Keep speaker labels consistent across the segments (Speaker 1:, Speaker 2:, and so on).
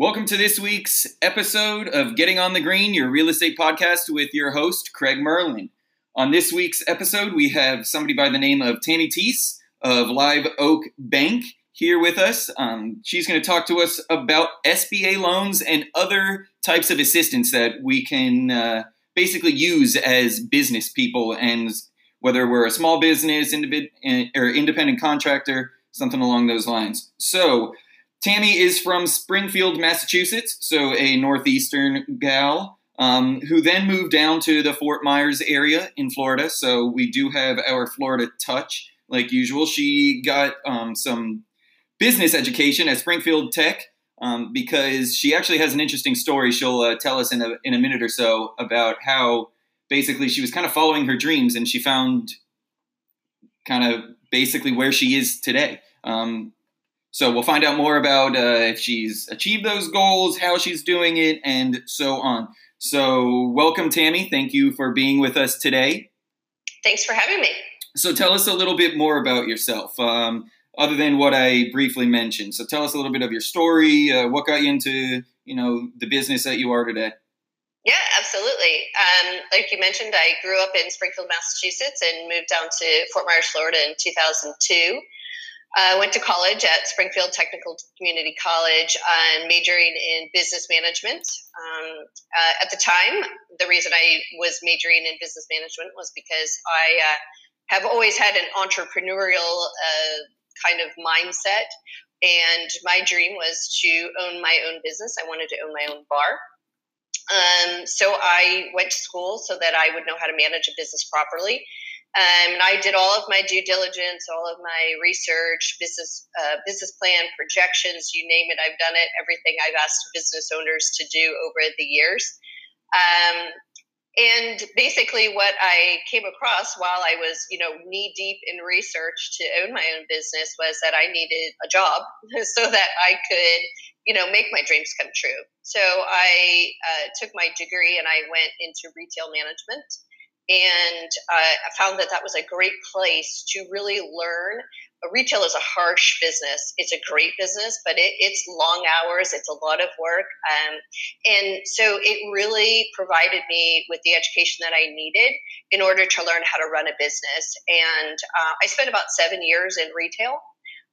Speaker 1: Welcome to this week's episode of Getting on the Green, your real estate podcast with your host, Craig Merlin. On this week's episode, we have somebody by the name of Tammy Teese of Live Oak Bank here with us. Um, she's going to talk to us about SBA loans and other types of assistance that we can uh, basically use as business people, and whether we're a small business, individ- or independent contractor, something along those lines. So, Tammy is from Springfield, Massachusetts, so a northeastern gal, um, who then moved down to the Fort Myers area in Florida. So we do have our Florida touch, like usual. She got um, some business education at Springfield Tech um, because she actually has an interesting story. She'll uh, tell us in a in a minute or so about how basically she was kind of following her dreams and she found kind of basically where she is today. Um, so we'll find out more about uh, if she's achieved those goals, how she's doing it, and so on. So welcome, Tammy. Thank you for being with us today.
Speaker 2: Thanks for having me.
Speaker 1: So tell us a little bit more about yourself, um, other than what I briefly mentioned. So tell us a little bit of your story. Uh, what got you into, you know, the business that you are today?
Speaker 2: Yeah, absolutely. Um, like you mentioned, I grew up in Springfield, Massachusetts, and moved down to Fort Myers, Florida, in 2002. I uh, went to college at Springfield Technical Community College and uh, majoring in business management. Um, uh, at the time, the reason I was majoring in business management was because I uh, have always had an entrepreneurial uh, kind of mindset. And my dream was to own my own business. I wanted to own my own bar. Um, so I went to school so that I would know how to manage a business properly. Um, and I did all of my due diligence, all of my research, business uh, business plan, projections, you name it, I've done it. Everything I've asked business owners to do over the years. Um, and basically, what I came across while I was, you know, knee deep in research to own my own business was that I needed a job so that I could, you know, make my dreams come true. So I uh, took my degree and I went into retail management and uh, I found that that was a great place to really learn. Retail is a harsh business. It's a great business, but it, it's long hours. It's a lot of work, um, and so it really provided me with the education that I needed in order to learn how to run a business. And uh, I spent about seven years in retail.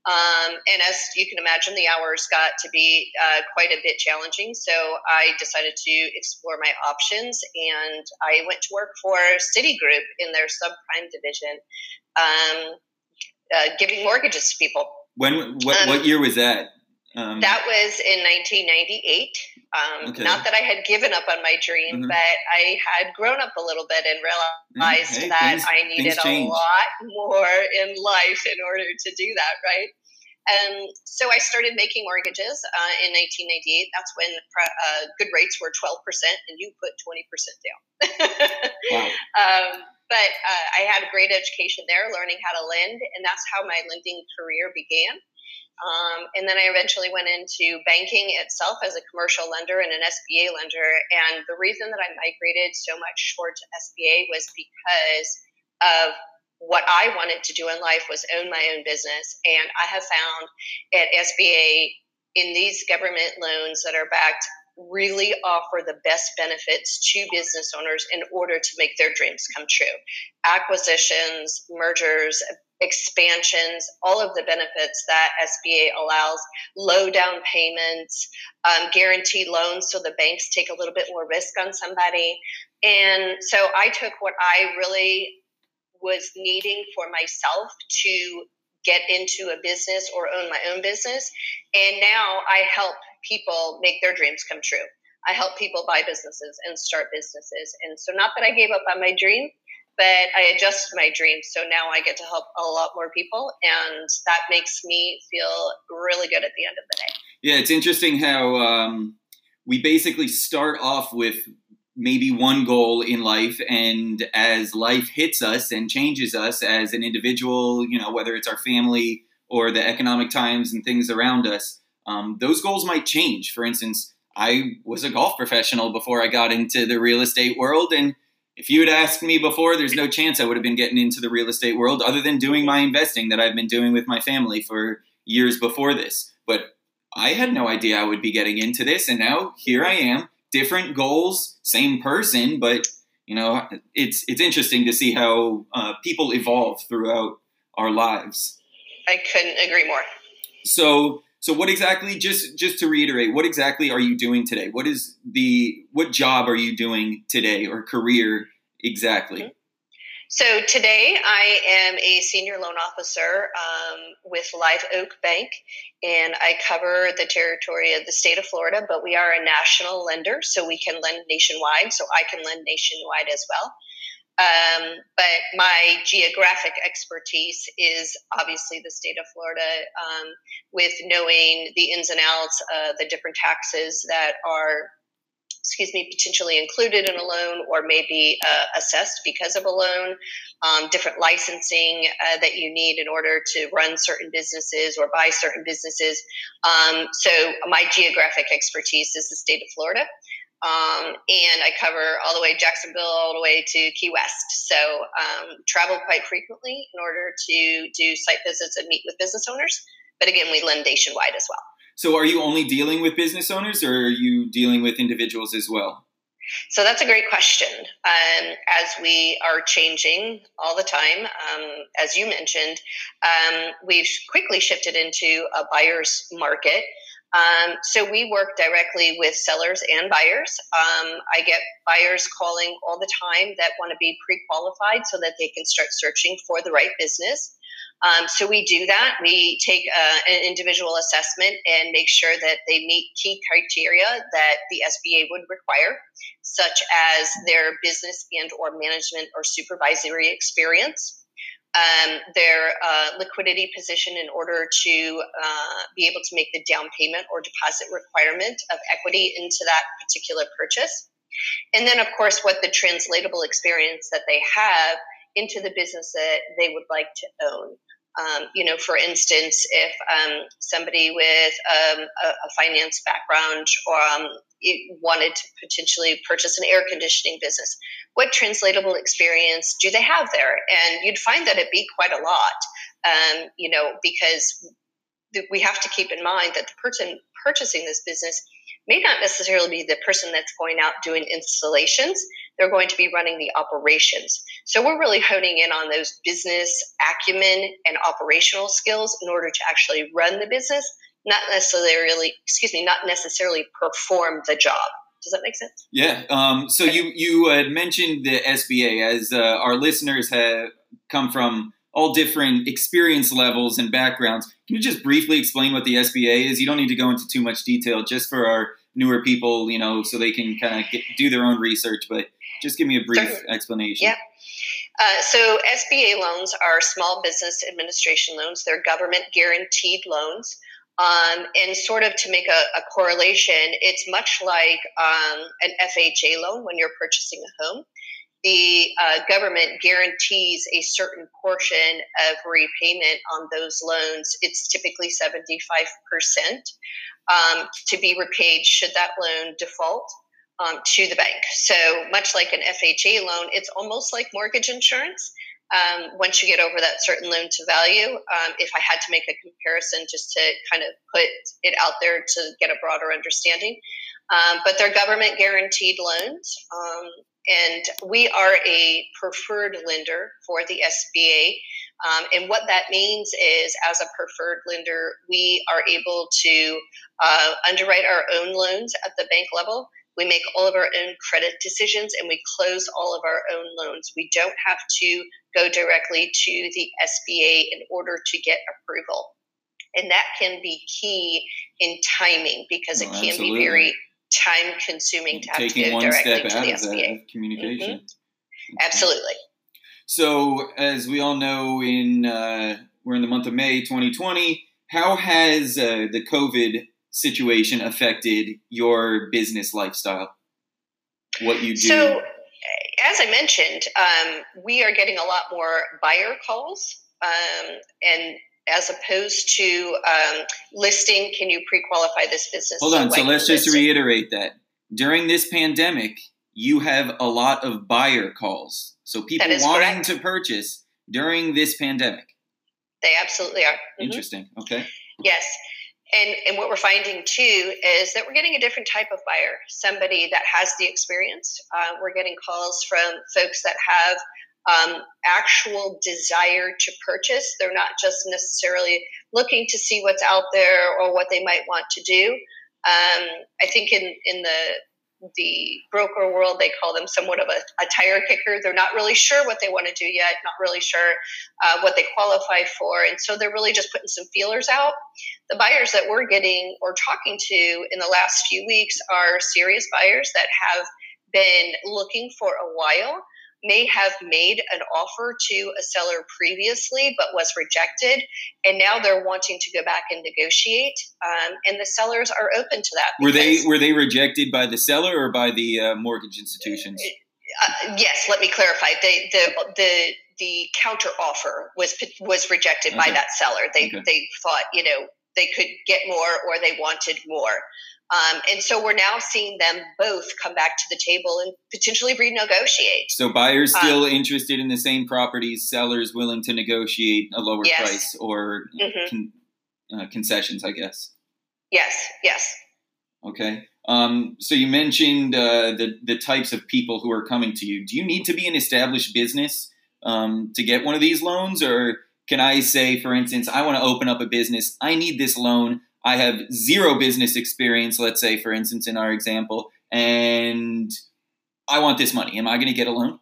Speaker 2: Um, and as you can imagine, the hours got to be uh, quite a bit challenging. So I decided to explore my options and I went to work for Citigroup in their subprime division, um, uh, giving mortgages to people.
Speaker 1: When what, um, what year was that?
Speaker 2: Um, that was in 1998. Um, okay. Not that I had given up on my dream, mm-hmm. but I had grown up a little bit and realized hey, that things, I needed a lot more in life in order to do that, right? And so I started making mortgages uh, in 1998. That's when uh, good rates were 12% and you put 20% down. wow. um, but uh, I had a great education there, learning how to lend, and that's how my lending career began. Um, and then I eventually went into banking itself as a commercial lender and an SBA lender. And the reason that I migrated so much towards SBA was because of what I wanted to do in life was own my own business. And I have found at SBA in these government loans that are backed really offer the best benefits to business owners in order to make their dreams come true. Acquisitions, mergers, expansions, all of the benefits that SBA allows, low down payments, um, guaranteed loans, so the banks take a little bit more risk on somebody. And so I took what I really was needing for myself to get into a business or own my own business. And now I help people make their dreams come true. I help people buy businesses and start businesses. And so, not that I gave up on my dream, but I adjusted my dream. So now I get to help a lot more people. And that makes me feel really good at the end of the day.
Speaker 1: Yeah, it's interesting how um, we basically start off with maybe one goal in life and as life hits us and changes us as an individual you know whether it's our family or the economic times and things around us um, those goals might change for instance i was a golf professional before i got into the real estate world and if you had asked me before there's no chance i would have been getting into the real estate world other than doing my investing that i've been doing with my family for years before this but I had no idea I would be getting into this, and now here I am. Different goals, same person, but you know, it's it's interesting to see how uh, people evolve throughout our lives.
Speaker 2: I couldn't agree more.
Speaker 1: So, so what exactly? Just just to reiterate, what exactly are you doing today? What is the what job are you doing today, or career exactly? Mm-hmm.
Speaker 2: So today I am a senior loan officer um, with Live Oak Bank, and I cover the territory of the state of Florida. But we are a national lender, so we can lend nationwide. So I can lend nationwide as well. Um, but my geographic expertise is obviously the state of Florida, um, with knowing the ins and outs, uh, the different taxes that are excuse me, potentially included in a loan or maybe uh, assessed because of a loan, um, different licensing uh, that you need in order to run certain businesses or buy certain businesses. Um, so, my geographic expertise is the state of Florida. Um, and I cover all the way Jacksonville, all the way to Key West. So, um, travel quite frequently in order to do site visits and meet with business owners. But again, we lend nationwide as well.
Speaker 1: So, are you only dealing with business owners, or are you dealing with individuals as well?
Speaker 2: So that's a great question. Um, as we are changing all the time, um, as you mentioned, um, we've quickly shifted into a buyer's market. Um, so we work directly with sellers and buyers. Um, I get buyers calling all the time that want to be pre-qualified so that they can start searching for the right business. Um, so we do that. We take uh, an individual assessment and make sure that they meet key criteria that the SBA would require, such as their business and or management or supervisory experience. Um, their uh, liquidity position in order to uh, be able to make the down payment or deposit requirement of equity into that particular purchase. And then, of course, what the translatable experience that they have into the business that they would like to own. Um, you know, for instance, if um, somebody with um, a, a, finance background or um, wanted to potentially purchase an air conditioning business, what translatable experience do they have there? And you'd find that it'd be quite a lot, um, you know, because we have to keep in mind that the person purchasing this business may not necessarily be the person that's going out doing installations. They're going to be running the operations. So we're really honing in on those business acumen and operational skills in order to actually run the business, not necessarily, excuse me, not necessarily perform the job. Does that make sense?
Speaker 1: Yeah. Um, so you you had mentioned the SBA as uh, our listeners have come from all different experience levels and backgrounds. Can you just briefly explain what the SBA is? You don't need to go into too much detail, just for our newer people, you know, so they can kind of do their own research. But just give me a brief explanation.
Speaker 2: Yeah. Uh, so SBA loans are small business administration loans. They're government guaranteed loans. Um, and sort of to make a, a correlation, it's much like um, an FHA loan when you're purchasing a home the uh, government guarantees a certain portion of repayment on those loans. It's typically 75% um, to be repaid should that loan default um, to the bank. So, much like an FHA loan, it's almost like mortgage insurance. Um, once you get over that certain loan to value, um, if I had to make a comparison just to kind of put it out there to get a broader understanding, um, but they're government guaranteed loans. Um, and we are a preferred lender for the SBA. Um, and what that means is, as a preferred lender, we are able to uh, underwrite our own loans at the bank level. We make all of our own credit decisions and we close all of our own loans. We don't have to go directly to the SBA in order to get approval. And that can be key in timing because it can absolutely. be very time consuming to have Taking to go directly to the SBA.
Speaker 1: communication. Mm-hmm.
Speaker 2: Absolutely.
Speaker 1: So, as we all know, in uh, we're in the month of May 2020. How has uh, the COVID situation affected your business lifestyle? What you do?
Speaker 2: So, as I mentioned, um, we are getting a lot more buyer calls, um, and as opposed to um, listing, can you pre-qualify this business?
Speaker 1: Hold on. So, let's just reiterate that during this pandemic, you have a lot of buyer calls. So people wanting correct. to purchase during this pandemic.
Speaker 2: They absolutely are. Mm-hmm.
Speaker 1: Interesting. Okay.
Speaker 2: Yes. And, and what we're finding too is that we're getting a different type of buyer, somebody that has the experience. Uh, we're getting calls from folks that have um, actual desire to purchase. They're not just necessarily looking to see what's out there or what they might want to do. Um, I think in, in the the broker world, they call them somewhat of a, a, tire kicker. They're not really sure what they want to do yet, not really sure uh, what they qualify for. And so they're really just putting some feelers out. The buyers that we're getting or talking to in the last few weeks are serious buyers that have been looking for a while may have made an offer to a seller previously but was rejected and now they're wanting to go back and negotiate um, and the sellers are open to that
Speaker 1: were they were they rejected by the seller or by the uh, mortgage institutions
Speaker 2: uh, yes let me clarify the the the the counter offer was was rejected okay. by that seller they okay. they thought you know they could get more or they wanted more um, and so we're now seeing them both come back to the table and potentially renegotiate.
Speaker 1: So buyers um, still um, interested in the same properties, sellers willing to negotiate a lower yes. price or mm-hmm. con- uh, concessions, I guess.
Speaker 2: Yes, yes.
Speaker 1: Okay. Um, so you mentioned uh, the the types of people who are coming to you. Do you need to be an established business um, to get one of these loans, or can I say, for instance, I want to open up a business. I need this loan. I have zero business experience, let's say, for instance, in our example, and I want this money. Am I going to get a loan?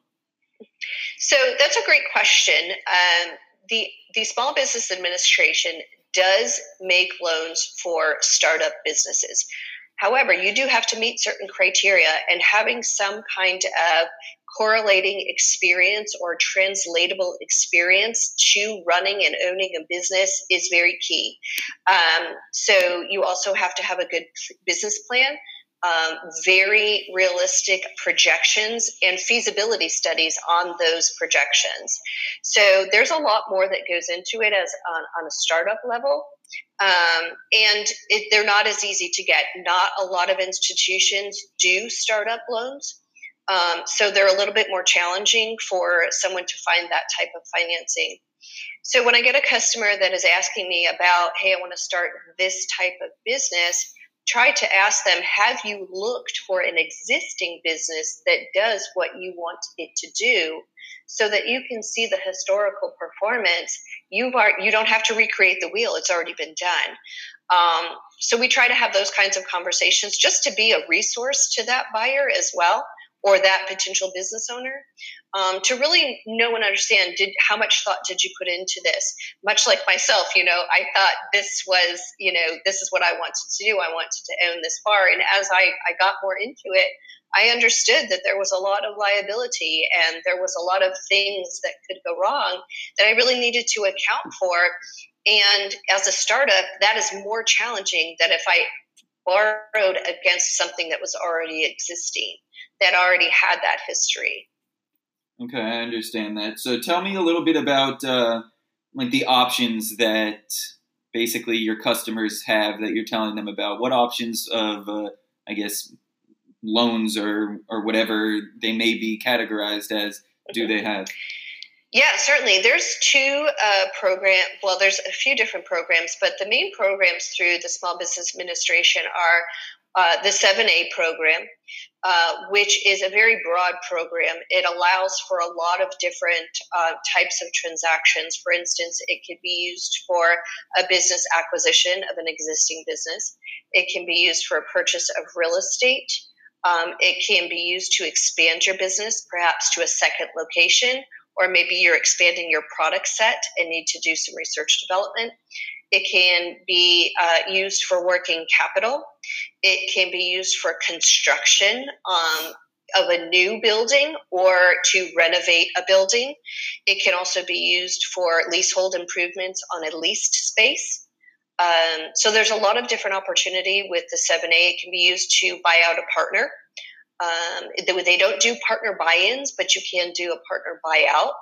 Speaker 2: So that's a great question. Um, the the Small Business Administration does make loans for startup businesses. However, you do have to meet certain criteria, and having some kind of correlating experience or translatable experience to running and owning a business is very key. Um, so you also have to have a good business plan. Um, very realistic projections and feasibility studies on those projections. So there's a lot more that goes into it as on, on a startup level. Um, and it, they're not as easy to get. Not a lot of institutions do startup loans. Um, so they're a little bit more challenging for someone to find that type of financing. So when I get a customer that is asking me about, hey, I want to start this type of business, try to ask them, have you looked for an existing business that does what you want it to do so that you can see the historical performance? You've are, you don't have to recreate the wheel, it's already been done. Um, so we try to have those kinds of conversations just to be a resource to that buyer as well or that potential business owner um, to really know and understand did how much thought did you put into this? Much like myself you know i thought this was you know this is what i wanted to do. I wanted to own this bar. And as i, I got more into it i understood that there was a lot of liability and there was a lot of things that could go wrong that i really needed to account for. And as a startup that is more challenging than if i borrowed against something that was already existing that already had that history.
Speaker 1: Okay, I understand that. So tell me a little bit about uh, like the options that basically your customers have that you're telling them about. What options of, uh, I guess, loans or or whatever they may be categorized as do they have?
Speaker 2: Yeah, certainly. There's two uh, program. Well, there's a few different programs, but the main programs through the Small Business Administration are uh, the 7A program, uh, which is a very broad program. It allows for a lot of different uh, types of transactions. For instance, it could be used for a business acquisition of an existing business, it can be used for a purchase of real estate. Um, it can be used to expand your business, perhaps to a second location, or maybe you're expanding your product set and need to do some research development. It can be uh, used for working capital. It can be used for construction um, of a new building or to renovate a building. It can also be used for leasehold improvements on a leased space. Um, so there's a lot of different opportunity with the 7A. It can be used to buy out a partner. Um, they don't do partner buy-ins, but you can do a partner buyout.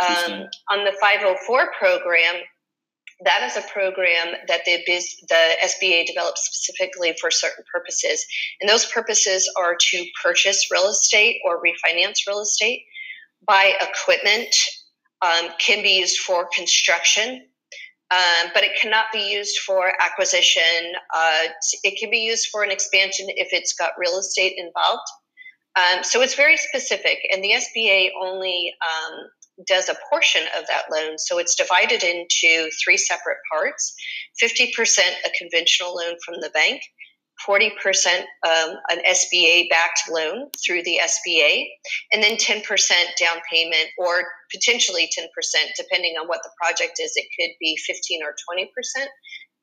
Speaker 2: Um, on the 504 program, that is a program that the biz, the SBA develops specifically for certain purposes, and those purposes are to purchase real estate or refinance real estate, buy equipment, um, can be used for construction, Um, but it cannot be used for acquisition. Uh, it can be used for an expansion if it's got real estate involved. Um, so it's very specific, and the SBA only um, does a portion of that loan. So it's divided into three separate parts 50% a conventional loan from the bank, 40% um, an SBA backed loan through the SBA, and then 10% down payment, or potentially 10%, depending on what the project is. It could be 15 or 20%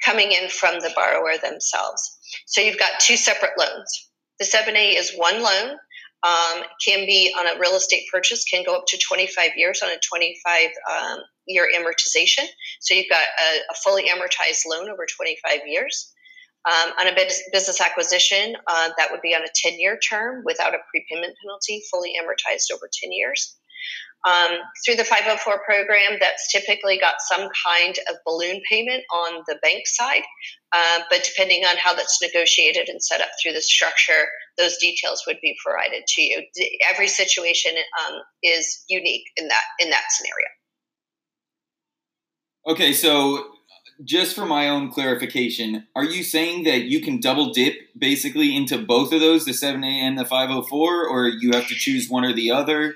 Speaker 2: coming in from the borrower themselves. So you've got two separate loans. The 7A is one loan um, can be on a real estate purchase can go up to 25 years on a 25 um, year amortization so you've got a, a, fully amortized loan over 25 years um, on a business acquisition uh, that would be on a 10 year term without a prepayment penalty fully amortized over 10 years um, through the 504 program, that's typically got some kind of balloon payment on the bank side. Uh, but depending on how that's negotiated and set up through the structure, those details would be provided to you. Every situation um, is unique in that in that scenario.
Speaker 1: Okay, so just for my own clarification, are you saying that you can double dip basically into both of those, the 7A and the 504, or you have to choose one or the other?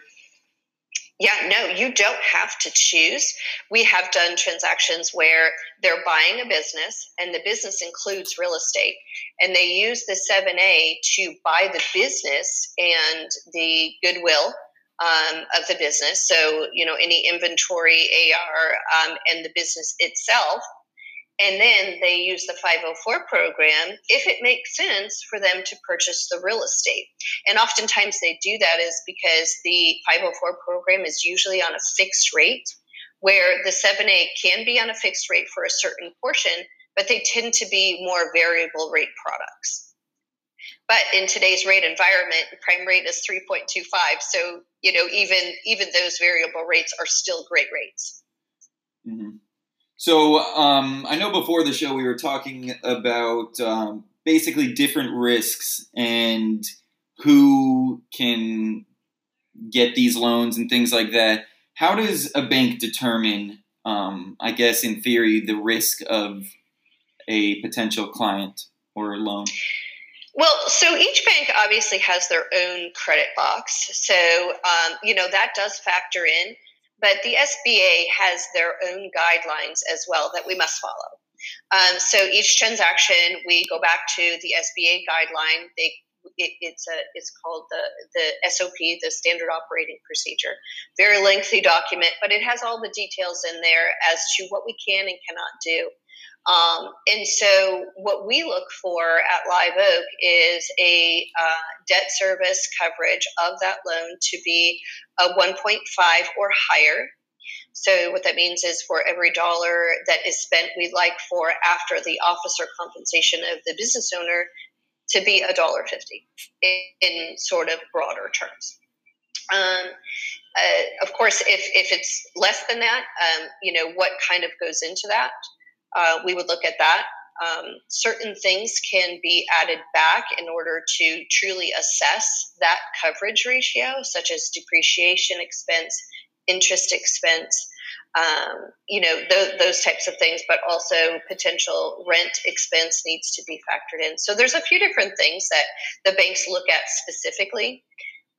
Speaker 2: Yeah, no, you don't have to choose. We have done transactions where they're buying a business and the business includes real estate. And they use the 7A to buy the business and the goodwill um, of the business. So, you know, any inventory, AR, um, and the business itself and then they use the 504 program if it makes sense for them to purchase the real estate. And oftentimes they do that is because the 504 program is usually on a fixed rate, where the 7A can be on a fixed rate for a certain portion, but they tend to be more variable rate products. But in today's rate environment, prime rate is 3.25. So, you know, even even those variable rates are still great rates.
Speaker 1: Mm-hmm. So um, I know before the show we were talking about um, basically different risks and who can get these loans and things like that. How does a bank determine, um, I guess, in theory, the risk of a potential client or loan?
Speaker 2: Well, so each bank obviously has their own credit box. So, um, you know, that does factor in. But the SBA has their own guidelines as well that we must follow. Um, so each transaction, we go back to the SBA guideline. They it, it's a it's called the the SOP, the Standard Operating Procedure. Very lengthy document, but it has all the details in there as to what we can and cannot do. Um, and so, what we look for at Live Oak is a uh, debt service coverage of that loan to be a 1.5 or higher. So, what that means is for every dollar that is spent, we'd like for after the officer compensation of the business owner to be a dollar fifty in sort of broader terms. Um, uh, of course, if, if it's less than that, um, you know, what kind of goes into that? Uh, we would look at that. Um, certain things can be added back in order to truly assess that coverage ratio, such as depreciation expense, interest expense, um, you know, th- those types of things, but also potential rent expense needs to be factored in. So there's a few different things that the banks look at specifically.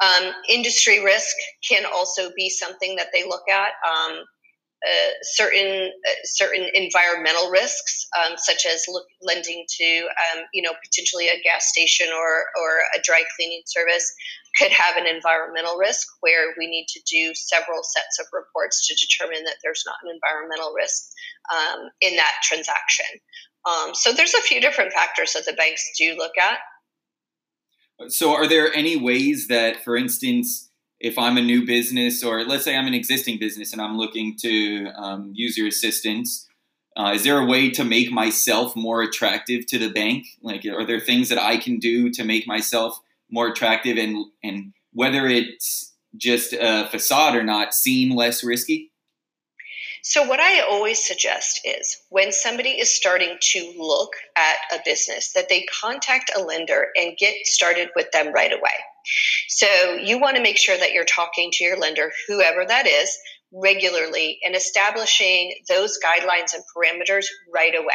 Speaker 2: Um, industry risk can also be something that they look at. Um, uh, certain uh, certain environmental risks, um, such as lending to um, you know potentially a gas station or or a dry cleaning service, could have an environmental risk where we need to do several sets of reports to determine that there's not an environmental risk um, in that transaction. Um, so there's a few different factors that the banks do look at.
Speaker 1: So, are there any ways that, for instance, if I'm a new business, or let's say I'm an existing business and I'm looking to um, use your assistance, uh, is there a way to make myself more attractive to the bank? Like, are there things that I can do to make myself more attractive and and whether it's just a facade or not, seem less risky?
Speaker 2: So, what I always suggest is when somebody is starting to look at a business, that they contact a lender and get started with them right away. So you want to make sure that you're talking to your lender, whoever that is, regularly and establishing those guidelines and parameters right away.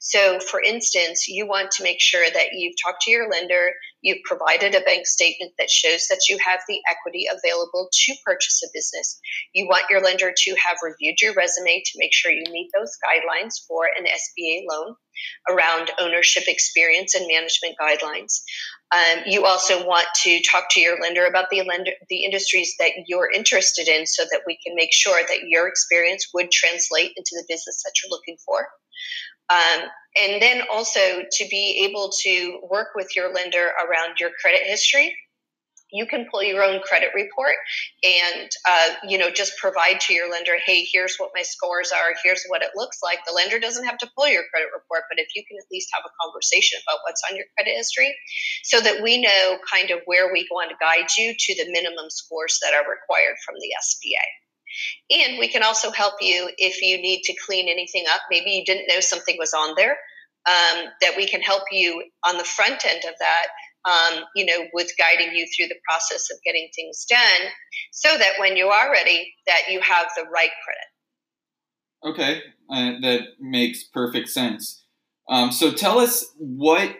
Speaker 2: So, for instance, you want to make sure that you've talked to your lender, you've provided a bank statement that shows that you have the equity available to purchase a business. You want your lender to have reviewed your resume to make sure you meet those guidelines for an SBA loan around ownership experience and management guidelines. Um, you also want to talk to your lender about the lender, the industries that you're interested in, so that we can make sure that your experience would translate into the business that you're looking for. Um, and then also to be able to work with your lender around your credit history. You can pull your own credit report and uh, you know just provide to your lender hey here's what my scores are. Here's what it looks like. The lender doesn't have to pull your credit report but if you can at least have a conversation about what's on your credit history so that we know kind of where we want to guide you to the minimum scores that are required from the sba and we can also help you if you need to clean anything up maybe you didn't know something was on there um, that we can help you on the front end of that um, you know, with guiding you through the process of getting things done so that when you are ready, that you have the right credit.
Speaker 1: Okay, uh, that makes perfect sense. Um, so tell us what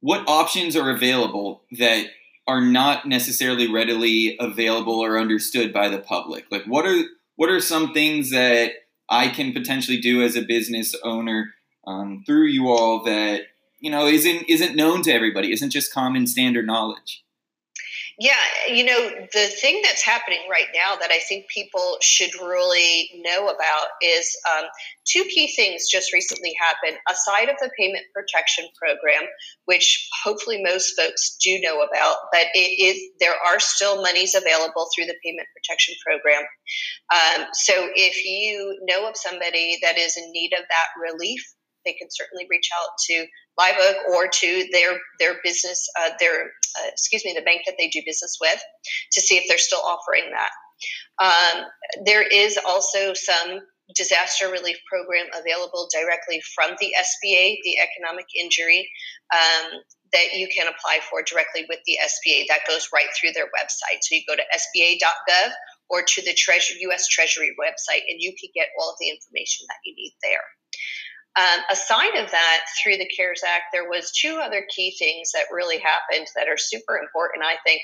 Speaker 1: what options are available that are not necessarily readily available or understood by the public. Like what are what are some things that I can potentially do as a business owner um, through you all that you know isn't isn't known to everybody isn't just common standard knowledge
Speaker 2: yeah, you know, the thing that's happening right now that I think people should really know about is um, two key things just recently happened. Aside of the payment protection program, which hopefully most folks do know about, but it is there are still monies available through the payment protection program. Um, so if you know of somebody that is in need of that relief, they can certainly reach out to Live Oak or to their their business, uh, their uh, excuse me, the bank that they do business with, to see if they're still offering that. Um, there is also some disaster relief program available directly from the SBA, the Economic Injury, um, that you can apply for directly with the SBA. That goes right through their website. So you go to SBA.gov or to the Treasury, U.S. Treasury website, and you can get all of the information that you need there. Um, aside of that, through the CARES Act, there was two other key things that really happened that are super important, I think,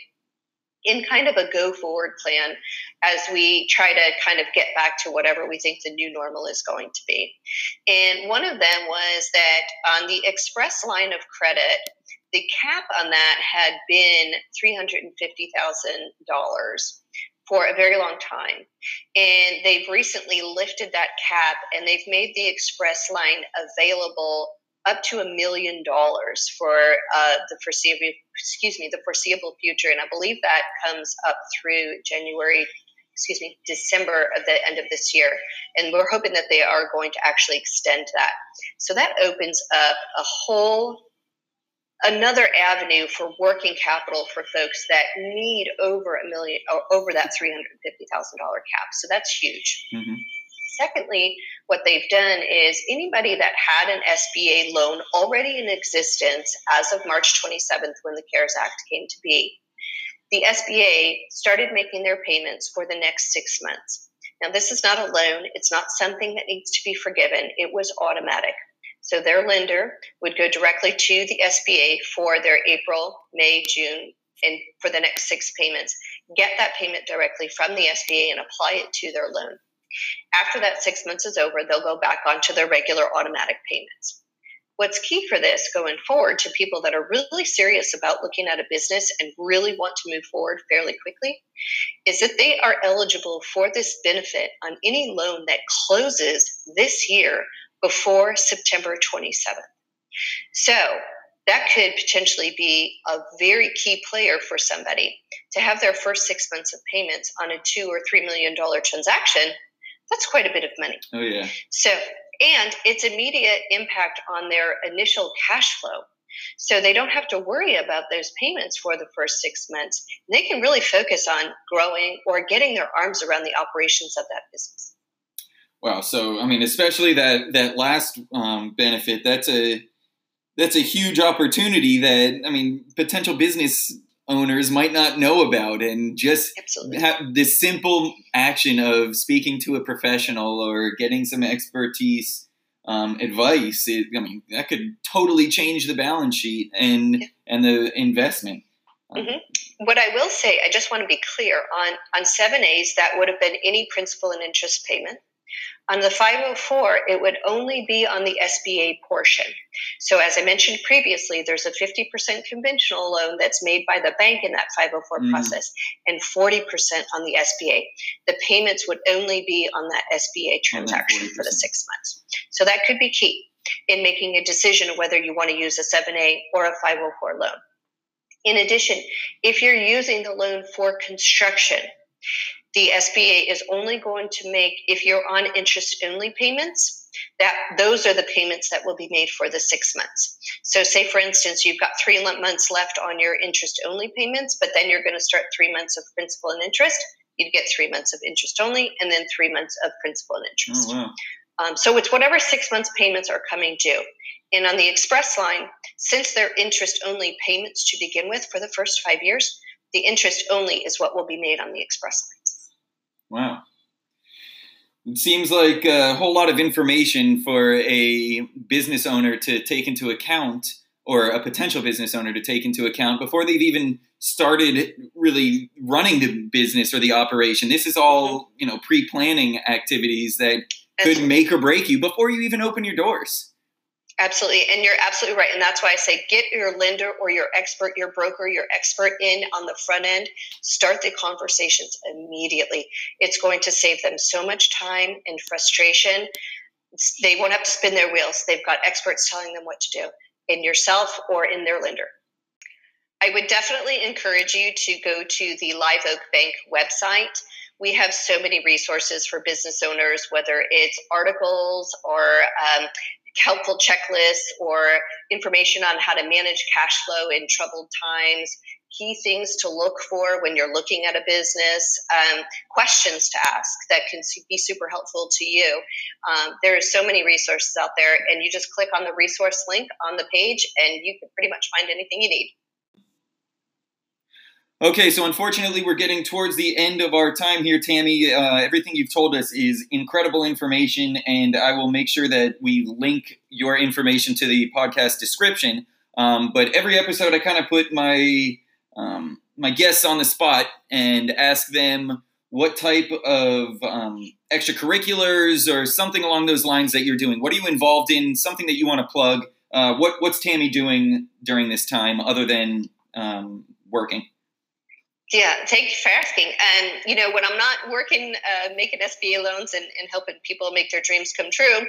Speaker 2: in kind of a go forward plan as we try to kind of get back to whatever we think the new normal is going to be. And one of them was that on the express line of credit, the cap on that had been $350,000 for a very long time. And they've recently lifted that cap and they've made the express line available up to a million dollars for uh, the foreseeable excuse me the foreseeable future. And i believe that comes up through january excuse me december of the end of this year. And we're hoping that they are going to actually extend that. So that opens up a whole another avenue for working capital for folks that need over a million or over that $350,000 cap. So that's huge. Mm-hmm. Secondly, what they've done is anybody that had an SBA loan already in existence as of March 27th when the CARES Act came to be, the SBA started making their payments for the next six months. Now, this is not a loan, it's not something that needs to be forgiven, it was automatic. So their lender would go directly to the SBA for their April, May, June, and for the next six payments, get that payment directly from the SBA and apply it to their loan. After that six months is over, they'll go back onto their regular automatic payments. What's key for this going forward to people that are really serious about looking at a business and really want to move forward fairly quickly is that they are eligible for this benefit on any loan that closes this year before September 27th. So that could potentially be a very key player for somebody to have their first six months of payments on a two or three million dollar transaction. That's quite a bit of money.
Speaker 1: Oh yeah.
Speaker 2: So and its immediate impact on their initial cash flow. So they don't have to worry about those payments for the first six months. They can really focus on growing or getting their arms around the operations of that business.
Speaker 1: Wow. So I mean, especially that that last um, benefit, that's a that's a huge opportunity that I mean, potential business owners might not know about and just this simple action of speaking to a professional or getting some expertise um, advice it, i mean that could totally change the balance sheet and
Speaker 2: Yeah.
Speaker 1: and the investment Um,
Speaker 2: Mhm. What I will say, I just want to be clear on on seven A's. That would have been any principal and interest payment. On the 504, it would only be on the SBA portion. So, as I mentioned previously, there's a 50% conventional loan that's made by the bank in that 504
Speaker 1: Mm.
Speaker 2: process and 40% on the SBA. The payments would only be on that SBA transaction for the six months. So, that could be key in making a decision whether you want to use a 7A or a 504 loan. In addition, if you're using the loan for construction, the SBA is only going to make if you're on interest only payments that those are the payments that will be made for the 6 months. So say for instance you've got 3 months left on your interest only payments but then you're going to start 3 months of principal and interest, you'd get 3 months of interest only and then 3 months of principal and interest.
Speaker 1: oh wow
Speaker 2: Um, so it's whatever six months payments are coming due. And on the express line, since they're interest only payments to begin with for the first five years, the interest only is what will be made on the express.
Speaker 1: Wow. It seems like a whole lot of information for a business owner to take into account, or a potential business owner to take into account before they've even started really running the business or the operation. This is all, mm-hmm. you know, pre planning activities that could make or break you before you even open your doors.
Speaker 2: Absolutely. And you're absolutely right. And that's why I say get your lender or your expert, your broker, your expert in on the front end. Start the conversations immediately. It's going to save them so much time and frustration. They won't have to spin their wheels. They've got experts telling them what to do in yourself or in their lender. I would definitely encourage you to go to the Live Oak Bank website. We have so many resources for business owners, whether it's articles or um, helpful checklists or information on how to manage cash flow in troubled times, key things to look for when you're looking at a business, um, questions to ask that can be super helpful to you. Um, there are so many resources out there, and you just click on the resource link on the page, and you can pretty much find anything you need.
Speaker 1: Okay, so unfortunately, we're getting towards the end of our time here, Tammy. Uh, everything you've told us is incredible information, and I will make sure that we link your information to the podcast description. Um, but every episode, I kind of put my um, my guests on the spot and ask them what type of um, extracurriculars or something along those lines that you're doing. What are you involved in? Something that you want to plug? Uh, what What's Tammy doing during this time other than um, working?
Speaker 2: Yeah, thank you for asking. And you know, when I'm not working, uh, making SBA loans and, and helping people make their dreams come true, um,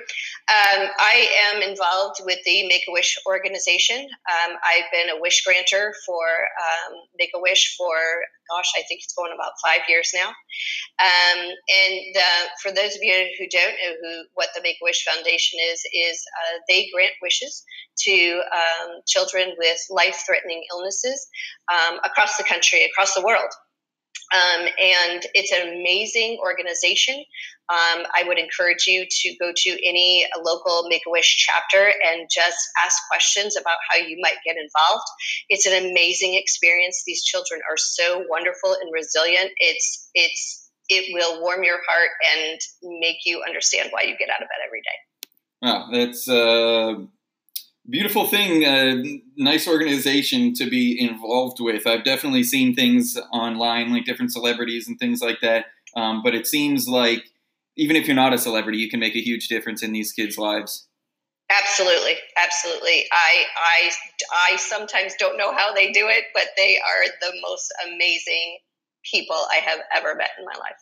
Speaker 2: I am involved with the Make a Wish organization. Um, I've been a wish granter for um, Make a Wish for, gosh, I think it's going about five years now. Um, and for those of you who don't know who what the Make a Wish Foundation is, is uh, they grant wishes to um, children with life-threatening illnesses um, across the country, across the world. Um, and it's an amazing organization. Um, I would encourage you to go to any local Make a Wish chapter and just ask questions about how you might get involved. It's an amazing experience. These children are so wonderful and resilient. It's it's it will warm your heart and make you understand why you get out of bed every day.
Speaker 1: Wow, that's a beautiful thing. A nice organization to be involved with. I've definitely seen things online, like different celebrities and things like that. Um, but it seems like even if you're not a celebrity, you can make a huge difference in these kids' lives.
Speaker 2: Absolutely, absolutely. I, I, I sometimes don't know how they do it, but they are the most amazing people I have ever met in my life.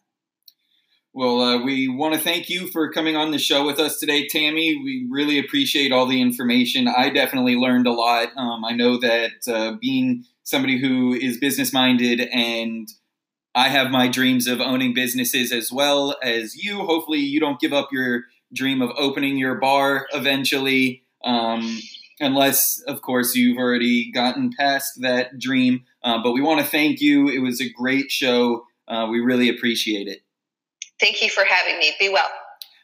Speaker 1: Well, uh, we want to thank you for coming on the show with us today, Tammy. We really appreciate all the information. I definitely learned a lot. Um, I know that uh, being somebody who is business minded and I have my dreams of owning businesses as well as you. Hopefully, you don't give up your dream of opening your bar eventually, um, unless, of course, you've already gotten past that dream. Uh, but we want to thank you. It was a great show. Uh, we really appreciate it.
Speaker 2: Thank you for having me. Be well.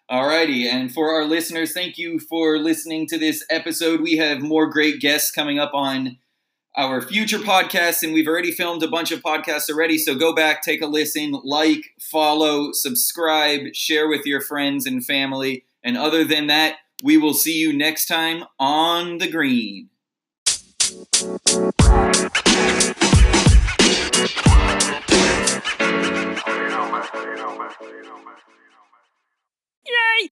Speaker 1: Alrighty, and for our listeners, thank you for listening to this episode. We have more great guests coming up on our future podcasts, and we've already filmed a bunch of podcasts already. So go back, take a listen, like, follow, subscribe, share with your friends and family. And other than that, we will see you next time on the green. Yay!